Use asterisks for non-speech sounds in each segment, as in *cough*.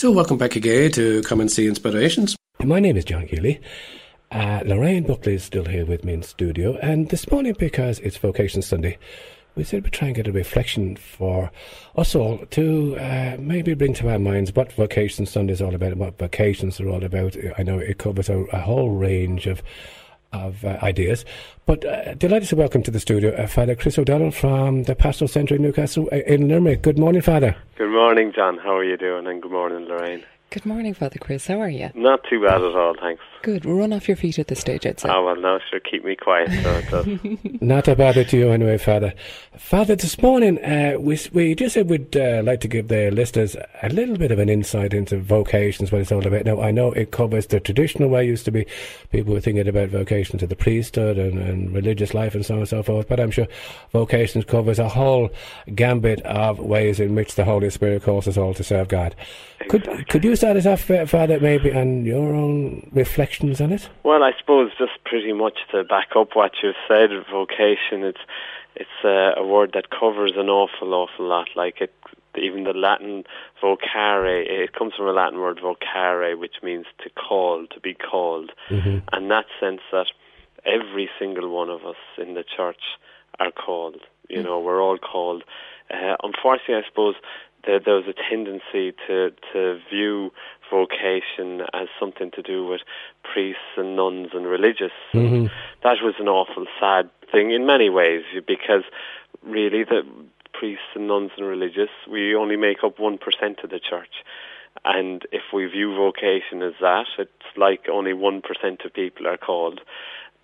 So, welcome back again to Come and See Inspirations. My name is John Keeley. Uh, Lorraine Buckley is still here with me in studio, and this morning, because it's Vocation Sunday, we said we'd try and get a reflection for us all to uh, maybe bring to our minds what Vocation Sunday is all about and what vocations are all about. I know it covers a, a whole range of of uh, ideas. But uh, delighted to welcome to the studio uh, Father Chris O'Donnell from the Pastoral Centre in Newcastle uh, in Limerick. Good morning, Father. Good morning, John. How are you doing? And good morning, Lorraine. Good morning, Father Chris. How are you? Not too bad at all, thanks. Good. Run off your feet at this stage, I'd say. Oh, well, now sure, keep me quiet, so it does. *laughs* Not a bother to you anyway, Father. Father, this morning, uh, we, we just said we'd uh, like to give the listeners a little bit of an insight into vocations, what it's all about. Now, I know it covers the traditional way used to be people were thinking about vocation to the priesthood and, and religious life and so on and so forth, but I'm sure vocations covers a whole gambit of ways in which the Holy Spirit calls us all to serve God. Exactly. Could, could you start us off, Father, maybe, and your own reflections on it? Well, I suppose just pretty much to back up what you've said, vocation, it's it's uh, a word that covers an awful, awful lot. Like it, even the Latin vocare, it comes from a Latin word vocare, which means to call, to be called. Mm-hmm. And that sense that every single one of us in the church are called. You know, we're all called. Uh, unfortunately, I suppose there, there was a tendency to to view vocation as something to do with priests and nuns and religious. Mm-hmm. That was an awful sad thing in many ways because really the priests and nuns and religious we only make up one percent of the church. And if we view vocation as that, it's like only one percent of people are called.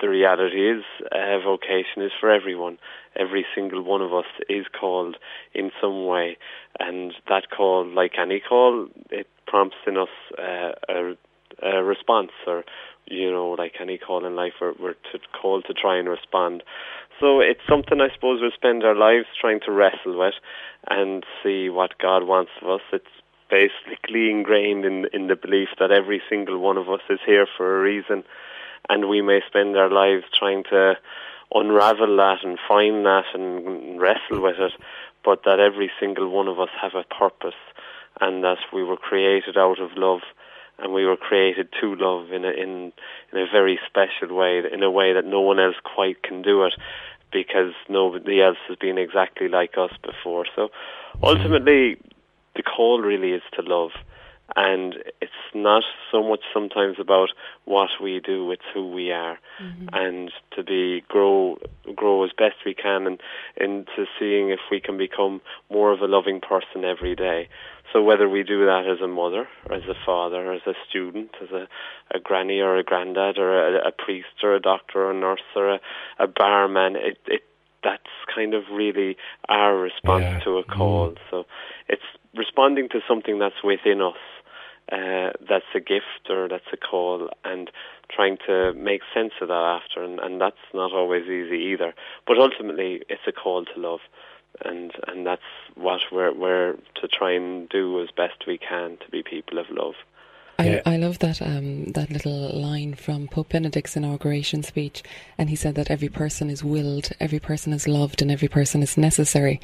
The reality is, uh, vocation is for everyone. Every single one of us is called in some way, and that call, like any call, it prompts in us uh, a, a response, or you know, like any call in life, we're, we're to, called to try and respond. So it's something I suppose we'll spend our lives trying to wrestle with and see what God wants of us. It's basically ingrained in in the belief that every single one of us is here for a reason, and we may spend our lives trying to unravel that and find that and wrestle with it, but that every single one of us have a purpose, and that we were created out of love, and we were created to love in a in in a very special way, in a way that no one else quite can do it. Because nobody else has been exactly like us before. So ultimately, the call really is to love and it's not so much sometimes about what we do it's who we are. Mm-hmm. and to be grow grow as best we can and into seeing if we can become more of a loving person every day. So whether we do that as a mother or as a father or as a student as a, a granny or a granddad or a, a priest or a doctor or a nurse or a, a barman it, it that's kind of really our response Yeah. to a call. So it's responding to something that's within us uh, that's a gift or that's a call and trying to make sense of that after and, and that's not always easy either. But ultimately it's a call to love and and that's what we're we're to try and do as best we can to be people of love I, Yeah. I love that um, that little line from Pope Benedict's inauguration speech, and he said that every person is willed, every person is loved, and every person is necessary,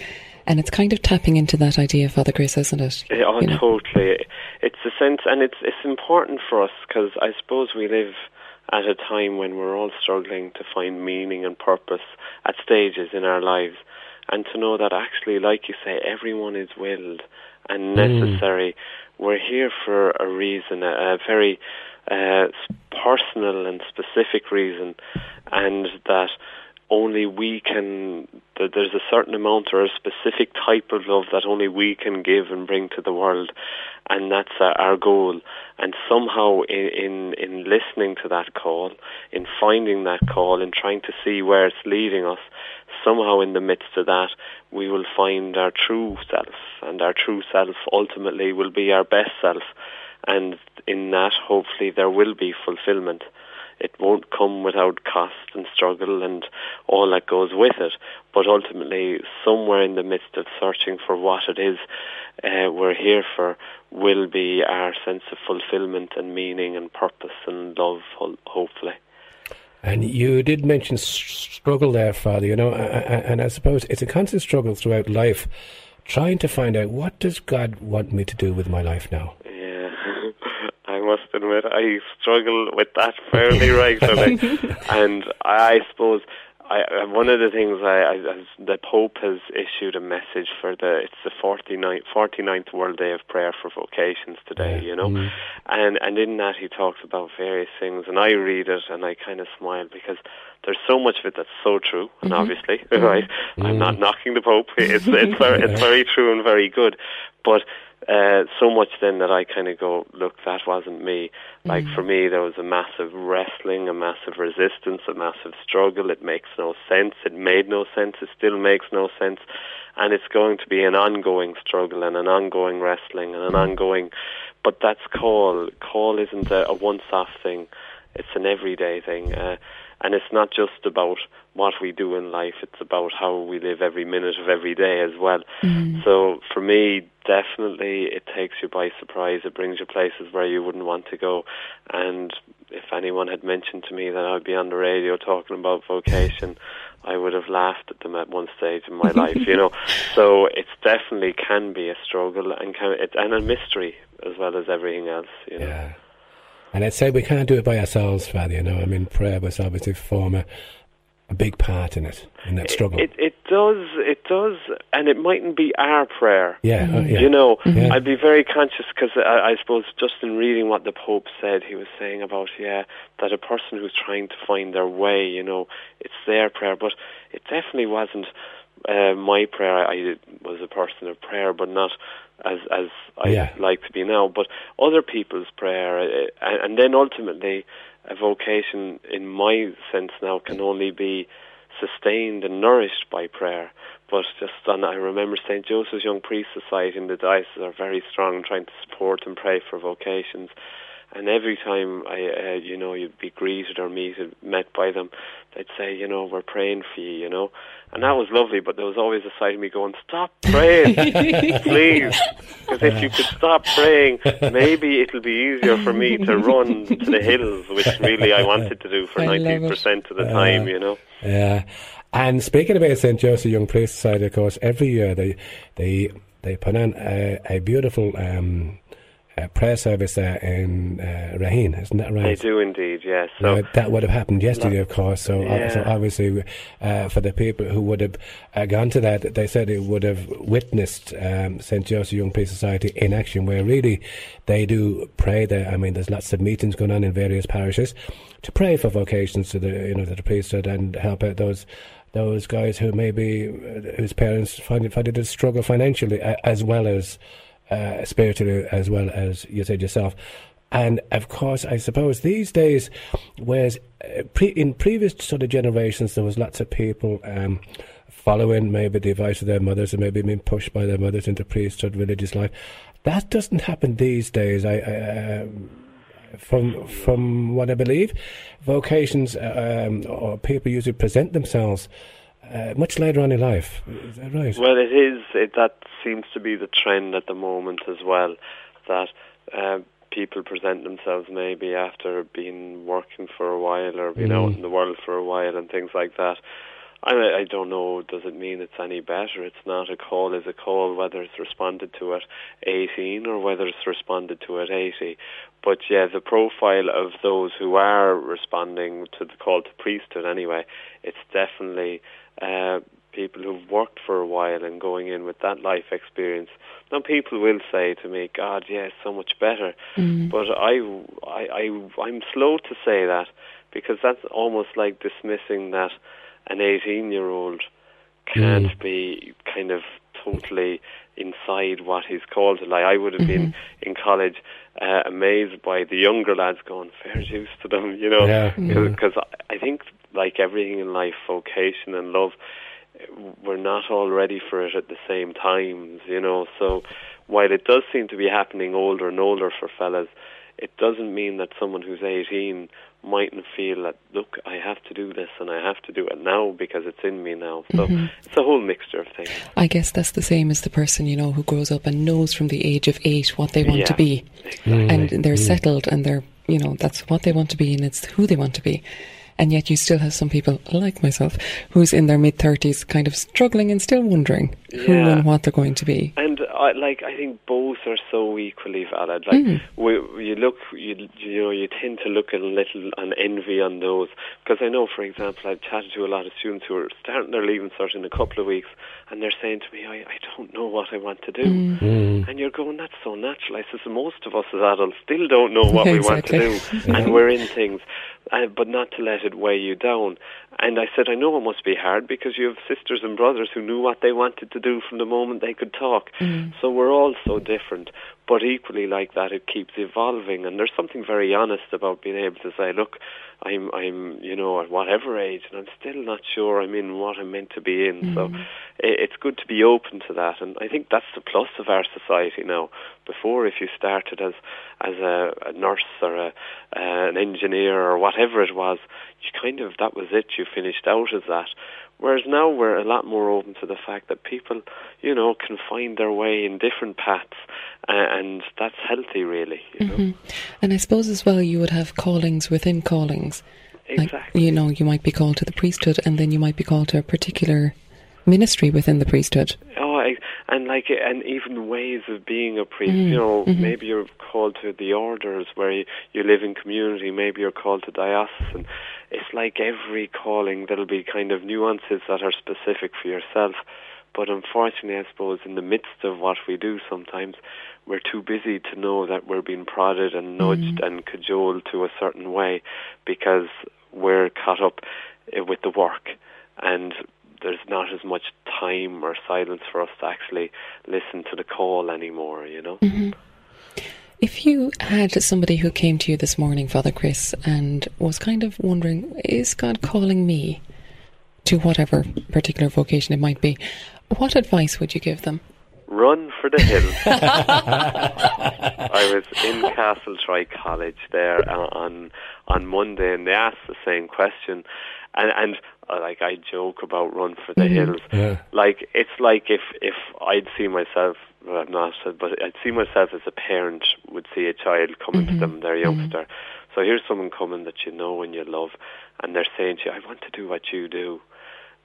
and it's kind of tapping into that idea, Father Chris, isn't it? Yeah, oh, You know? totally. It's a sense, and it's it's important for us because I suppose we live at a time when we're all struggling to find meaning and purpose at stages in our lives, and to know that actually, like you say, everyone is willed and necessary. We're here for a reason, a, very uh, personal and specific reason, and that only we can there's a certain amount or a specific type of love that only we can give and bring to the world and that's our, our goal. And somehow in, in in listening to that call in finding that call and trying to see where it's leading us somehow in the midst of that we will find our true self. And our true self ultimately will be our best self. And in that hopefully there will be fulfillment it won't come without cost and struggle and all that goes with it. But ultimately, somewhere in the midst of searching for what it is uh, we're here for, will be our sense of fulfillment and meaning and purpose and love, hopefully. And you did mention struggle there, Father, you know, and I suppose it's a constant struggle throughout life, trying to find out what does God want me to do with my life now? Yeah, I must admit, I struggle with that *laughs* fairly regularly, *laughs* and I suppose I, one of the things I, I, the Pope has issued a message for the it's the 49th, 49th World Day of Prayer for Vocations today, you know, mm. and and in that he talks about various things, and I read it and I kind of smile because there's so much of it that's so true, and mm-hmm. obviously, mm-hmm. *laughs* right, mm. I'm not knocking the Pope, it's it's very, it's very true and very good, but uh, so much then that I kind of go, look, that wasn't me. Like mm. for me, there was a massive wrestling, a massive resistance, a massive struggle. It makes no sense. It made no sense. It still makes no sense. And it's going to be an ongoing struggle and an ongoing wrestling and an mm. ongoing. But that's call. Call isn't a, a once-off thing. It's an everyday thing. Uh, and it's not just about what we do in life, it's about how we live every minute of every day as well. Mm. So for me, definitely it takes you by surprise. It brings you places where you wouldn't want to go. And if anyone had mentioned to me that I'd be on the radio talking about vocation, *laughs* I would have laughed at them at one stage in my *laughs* life, you know. So it definitely can be a struggle and can, it, and a mystery as well as everything else, you know. Yeah. And I'd say we can't do it by ourselves, Father, you know. I mean, prayer was obviously form a, a big part in it, in that struggle. It, it does, it does, and it mightn't be our prayer. Yeah, mm-hmm. yeah. You know. I'd be very conscious because I, I suppose just in reading what the Pope said, he was saying about, yeah, that a person who's trying to find their way, you know, it's their prayer, but it definitely wasn't uh, my prayer. I was a person of prayer, but not as as I yeah. like to be now. But other people's prayer, uh, and then ultimately, a vocation in my sense now can only be sustained and nourished by prayer. But just on, I remember St. Joseph's Young Priest Society in the diocese are very strong trying to support and pray for vocations. And every time I, uh, you know, you'd be greeted or meted, met by them, they'd say, you know, we're praying for you, you know. And that was lovely, but there was always a side of me going, stop praying, *laughs* please. Because if you could stop praying, maybe it'll be easier for me to run to the hills, which really I wanted to do for 90% of the time, you know. Yeah. And speaking about St. Joseph Young Priest Society, of course, every year they, they, they put on a, a beautiful um, uh, prayer service there in uh, Raheen, isn't that right? They do indeed, yes. So now, that would have happened yesterday, of course. So, yeah. so obviously, uh, for the people who would have uh, gone to that, they said it would have witnessed um, St Joseph Young Priest Society in action, where really they do pray there. I mean, there's lots of meetings going on in various parishes to pray for vocations to the you know to the priesthood and help out those those guys who maybe uh, whose parents find it, find it a struggle financially as well as uh, spiritually as well as you said yourself. And of course, I suppose these days, whereas uh, pre- in previous sort of generations, there was lots of people um, following maybe the advice of their mothers and maybe being pushed by their mothers into priesthood, religious life. That doesn't happen these days. I, I uh, from from what I believe, vocations um, or people usually present themselves uh, much later on in life. Is that right? Well, it is. It, that seems to be the trend at the moment as well. That uh, people present themselves maybe after being working for a while or being mm. out in the world for a while and things like that. I, I don't know. Does it mean it's any better? It's not a call is a call, whether it's responded to at 18 or whether it's responded to at 80. But yeah, the profile of those who are responding to the call to priesthood, anyway, it's definitely uh, people who've worked for a while and going in with that life experience. Now, people will say to me, "God, yes, so much better," mm. but I, I, I, I'm slow to say that because that's almost like dismissing that an 18-year-old can't mm. be kind of totally inside what he's called to. Like I would have mm-hmm. been in college uh, amazed by the younger lads going fair juice to them, you know, because yeah. I think like everything in life, vocation and love, we're not all ready for it at the same times, you know. So while it does seem to be happening older and older for fellas, it doesn't mean that someone who's 18 mightn't feel that look I have to do this and I have to do it now because it's in me now so mm-hmm. it's a whole mixture of things I guess that's the same as the person you know who grows up and knows from the age of 8 what they want yeah, to be exactly. and they're mm settled and they're you know that's what they want to be and it's who they want to be And yet you still have some people, like myself, who's in their mid 30s kind of struggling and still wondering who and what they're going to be. And I like I think both are so equally valid. Like Mm. we, you look, you you know, you tend to look a little on envy on those because I know, for example, I've chatted to a lot of students who are starting their leaving cert in a couple of weeks, and they're saying to me, "I, I don't know what I want to do," Mm. and you're going, "That's so natural." I says, "Most of us as adults still don't know what we want to Exactly. do, and we're in things." Uh, but not to let it weigh you down. And I said, I know it must be hard because you have sisters and brothers who knew what they wanted to do from the moment they could talk. So we're all so different. But equally like that, it keeps evolving. And there's something very honest about being able to say, look, I'm, I'm, you know, at whatever age, and I'm still not sure I'm in what I'm meant to be in. So i it's good to be open to that. And I think that's the plus of our society now. Before, if you started as as a, a nurse or a, uh, an engineer or whatever it was, you kind of that was it. You finished out as that. Whereas now we're a lot more open to the fact that people, you know, can find their way in different paths, uh, and that's healthy, really. You know, Mhm. And I suppose as well you would have callings within callings. Like, exactly. you know, you might be called to the priesthood and then you might be called to a particular ministry within the priesthood. And like, and even ways of being a priest. Mm, You know, mhm. maybe you're called to the orders where you, you live in community. Maybe you're called to diocesan. It's like every calling, there'll be kind of nuances that are specific for yourself. But unfortunately, I suppose in the midst of what we do, sometimes we're too busy to know that we're being prodded and nudged and cajoled to a certain way because we're caught up uh, with the work and there's not as much time or silence for us to actually listen to the call anymore, you know? If you had somebody who came to you this morning, Father Chris, and was kind of wondering, is God calling me to whatever particular vocation it might be, what advice would you give them? Run for the hills. *laughs* I was in Castletroy College there uh, on on Monday, and they asked the same question, and and Uh, like I joke about run for the mm-hmm. hills. Yeah. Like it's like if if I'd see myself, well, I'm not, but I'd see myself as a parent would see a child coming to mm-hmm. them, their mm-hmm. youngster. So here's someone coming that you know and you love, and they're saying to you, "I want to do what you do,"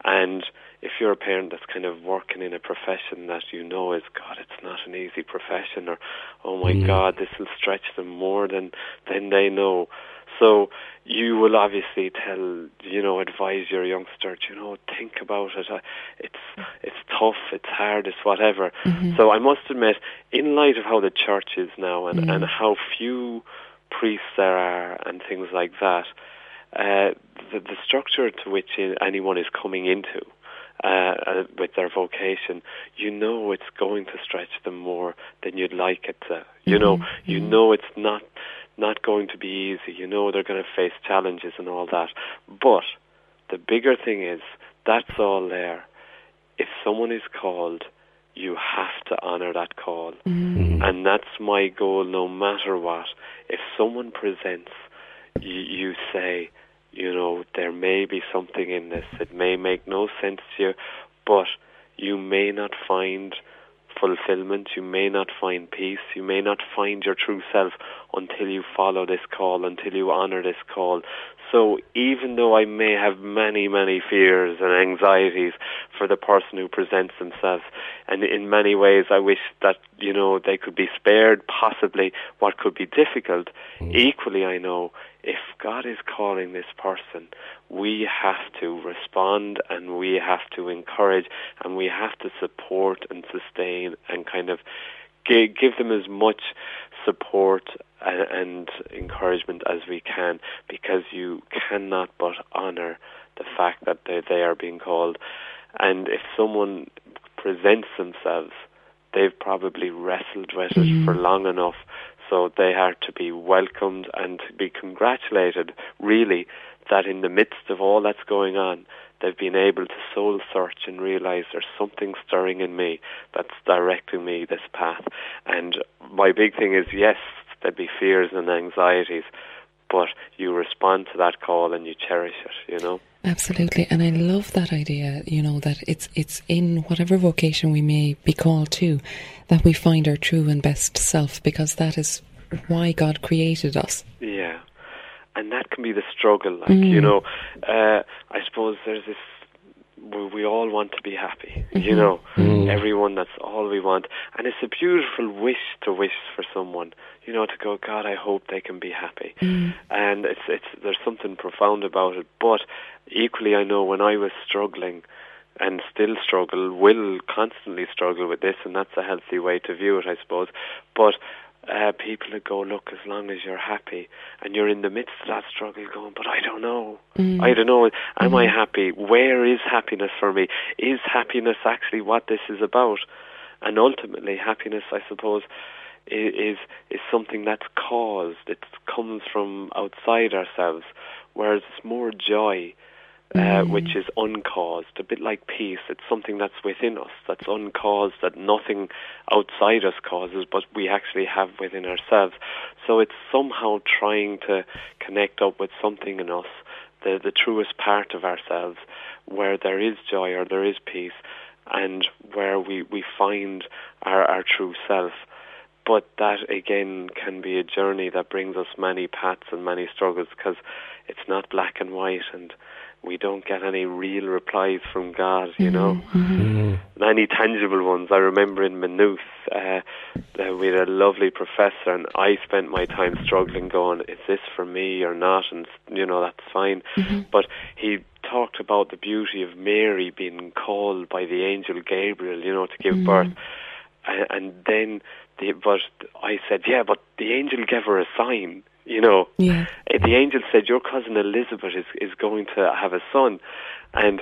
and if you're a parent that's kind of working in a profession that you know is God, it's not an easy profession, or oh my God, this will stretch them more than than they know. So you will obviously tell, you know, advise your youngster, you know, think about it. Uh, It's it's tough, it's hard, it's whatever. So I must admit, in light of how the church is now and, and how few priests there are and things like that, uh, the, the structure to which anyone is coming into uh, uh, with their vocation, you know it's going to stretch them more than you'd like it to. You know, you know it's not not going to be easy. You know they're going to face challenges and all that. But the bigger thing is that's all there. If someone is called, you have to honor that call. Mm-hmm. And that's my goal no matter what. If someone presents, you, you say, you know, there may be something in this. It may make no sense to you, but you may not find fulfillment. You may not find peace. You may not find your true self until you follow this call, until you honor this call. So even though I may have many, many fears and anxieties for the person who presents themselves, and in many ways I wish that, you know, they could be spared possibly what could be difficult, mm. equally I know if God is calling this person, we have to respond and we have to encourage and we have to support and sustain and kind of gi- give them as much support and, encouragement as we can because you cannot but honor the fact that they, they are being called. And if someone presents themselves, they've probably wrestled with it mm. for long enough. So they are to be welcomed and to be congratulated, really, that in the midst of all that's going on, they've been able to soul search and realize there's something stirring in me that's directing me this path. And my big thing is yes, there'd be fears and anxieties, but you respond to that call and you cherish it, you know? Absolutely, and I love that idea. You know that it's it's in whatever vocation we may be called to, that we find our true and best self, because that is why God created us. Yeah. And that can be the struggle. Like you know, uh, I suppose there's this. We, we all want to be happy, you mm-hmm. know. Mm. Everyone, that's all we want, and it's a beautiful wish to wish for someone, you know, to go, God, I hope they can be happy, mm. and it's it's there's something profound about it. But equally, I know when I was struggling, and still struggle, will constantly struggle with this, and that's a healthy way to view it, I suppose. But uh, people that go, look, as long as you're happy, and you're in the midst of that struggle, going, but I don't know, I don't know, am I happy? Where is happiness for me? Is happiness actually what this is about? And ultimately, happiness, I suppose, i- is is something that's caused. It comes from outside ourselves, whereas it's more joy uh, which is uncaused, a bit like peace. It's something that's within us, that's uncaused, that nothing outside us causes, but we actually have within ourselves. So it's somehow trying to connect up with something in us, the, the truest part of ourselves, where there is joy or there is peace, and where we, we find our, our true self. But that again can be a journey that brings us many paths and many struggles because it's not black and white and we don't get any real replies from God, you know. Any tangible ones. I remember in Maynooth, uh, uh, we had a lovely professor, and I spent my time struggling, going, "Is this for me or not?" And you know, that's fine. But he talked about the beauty of Mary being called by the angel Gabriel, you know, to give birth, and, and then the but I said, "Yeah, but the angel gave her a sign." You know, Yeah. uh, the angel said your cousin Elizabeth is is going to have a son, and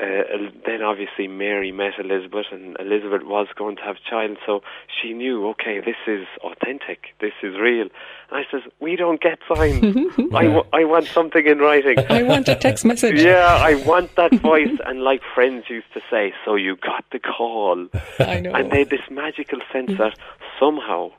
uh, then obviously Mary met Elizabeth, and Elizabeth was going to have a child, so she knew, okay, this is authentic, this is real. And I says, we don't get signs. *laughs* I, w- I want something in writing. *laughs* I want a text message. yeah, I want that voice, and like friends used to say, so you got the call. I know. And they had this magical sense that somehow,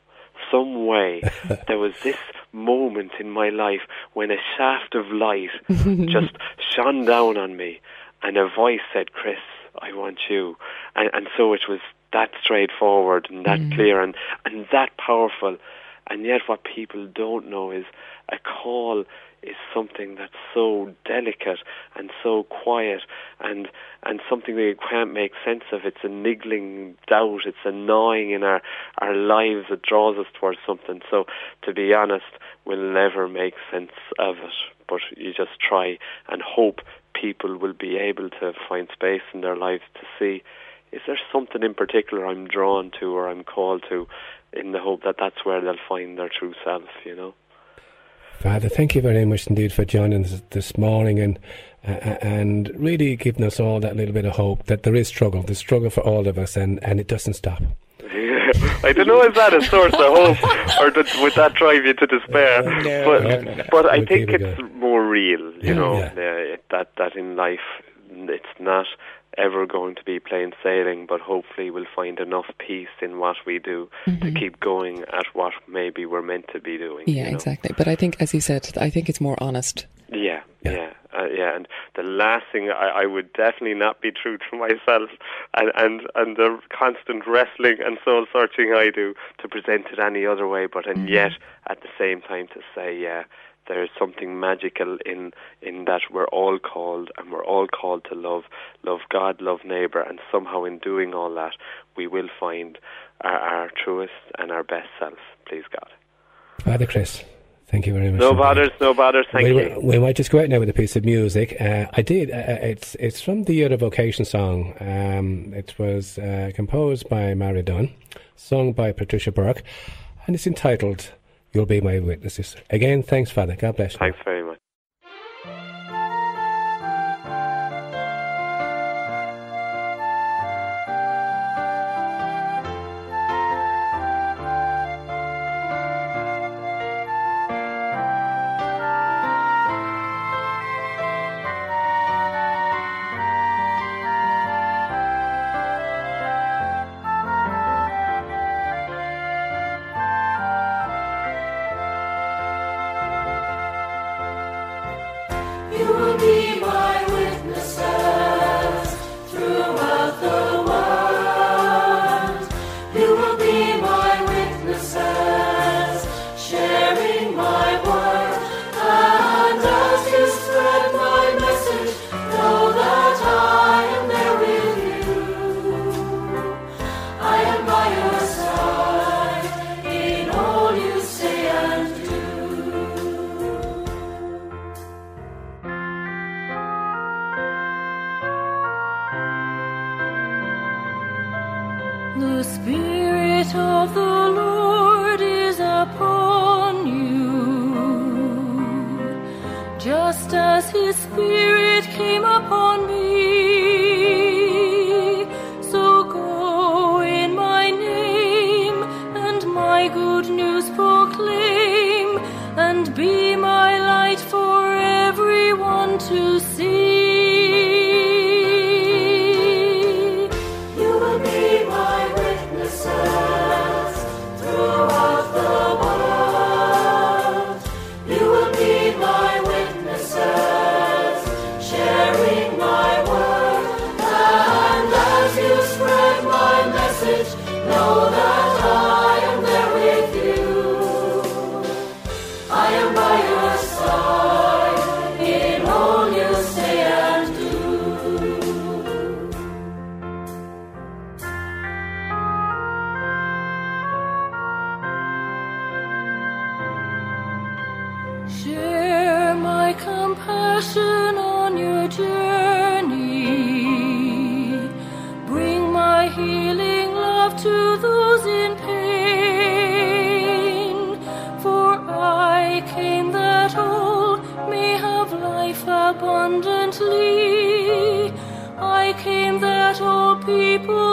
some way, *laughs* there was this moment in my life when a shaft of light *laughs* just shone down on me, and a voice said, "Chris, I want you," and, and so it was that straightforward and that mm. clear and and that powerful. And yet, what people don't know is a call is something that's so delicate and so quiet and and something that you can't make sense of. It's a niggling doubt. It's a gnawing in our our lives that draws us towards something. So, to be honest, we'll never make sense of it. But you just try and hope people will be able to find space in their lives to see is there something in particular I'm drawn to or I'm called to in the hope that that's where they'll find their true self, you know. Father, thank you very much indeed for joining us this morning and uh, and really giving us all that little bit of hope that there is struggle, there's struggle for all of us, and, and it doesn't stop. *laughs* I don't know is that a source of hope or did, would that drive you to despair? No, but no, no, but I think it's going. more real, you Yeah. know, Yeah. uh, that that in life it's not ever going to be plain sailing, but hopefully we'll find enough peace in what we do to keep going at what maybe we're meant to be doing. Yeah, you know? exactly. But I think, as you said, I think it's more honest. Yeah, Yeah. yeah, uh, yeah. And the last thing I, I would definitely not be true to *laughs* myself, and and and the constant wrestling and soul searching I do to present it any other way, but and yet at the same time to say, yeah, there is something magical in in that we're all called, and we're all called to love, love God, love neighbor, and somehow in doing all that, we will find our, our truest and our best self. Please God. Father Chris, thank you very much. No bothers, no bothers. Thank we, you. we might just go out now with a piece of music. Uh, I did. Uh, uh, it's it's from the Other Vocation song. Um, it was uh, composed by Mary Dunn, sung by Patricia Burke, and it's entitled "You'll Be My Witnesses." Again, thanks, Father. God bless you. Thanks very much. just as his spirit came upon me. To people.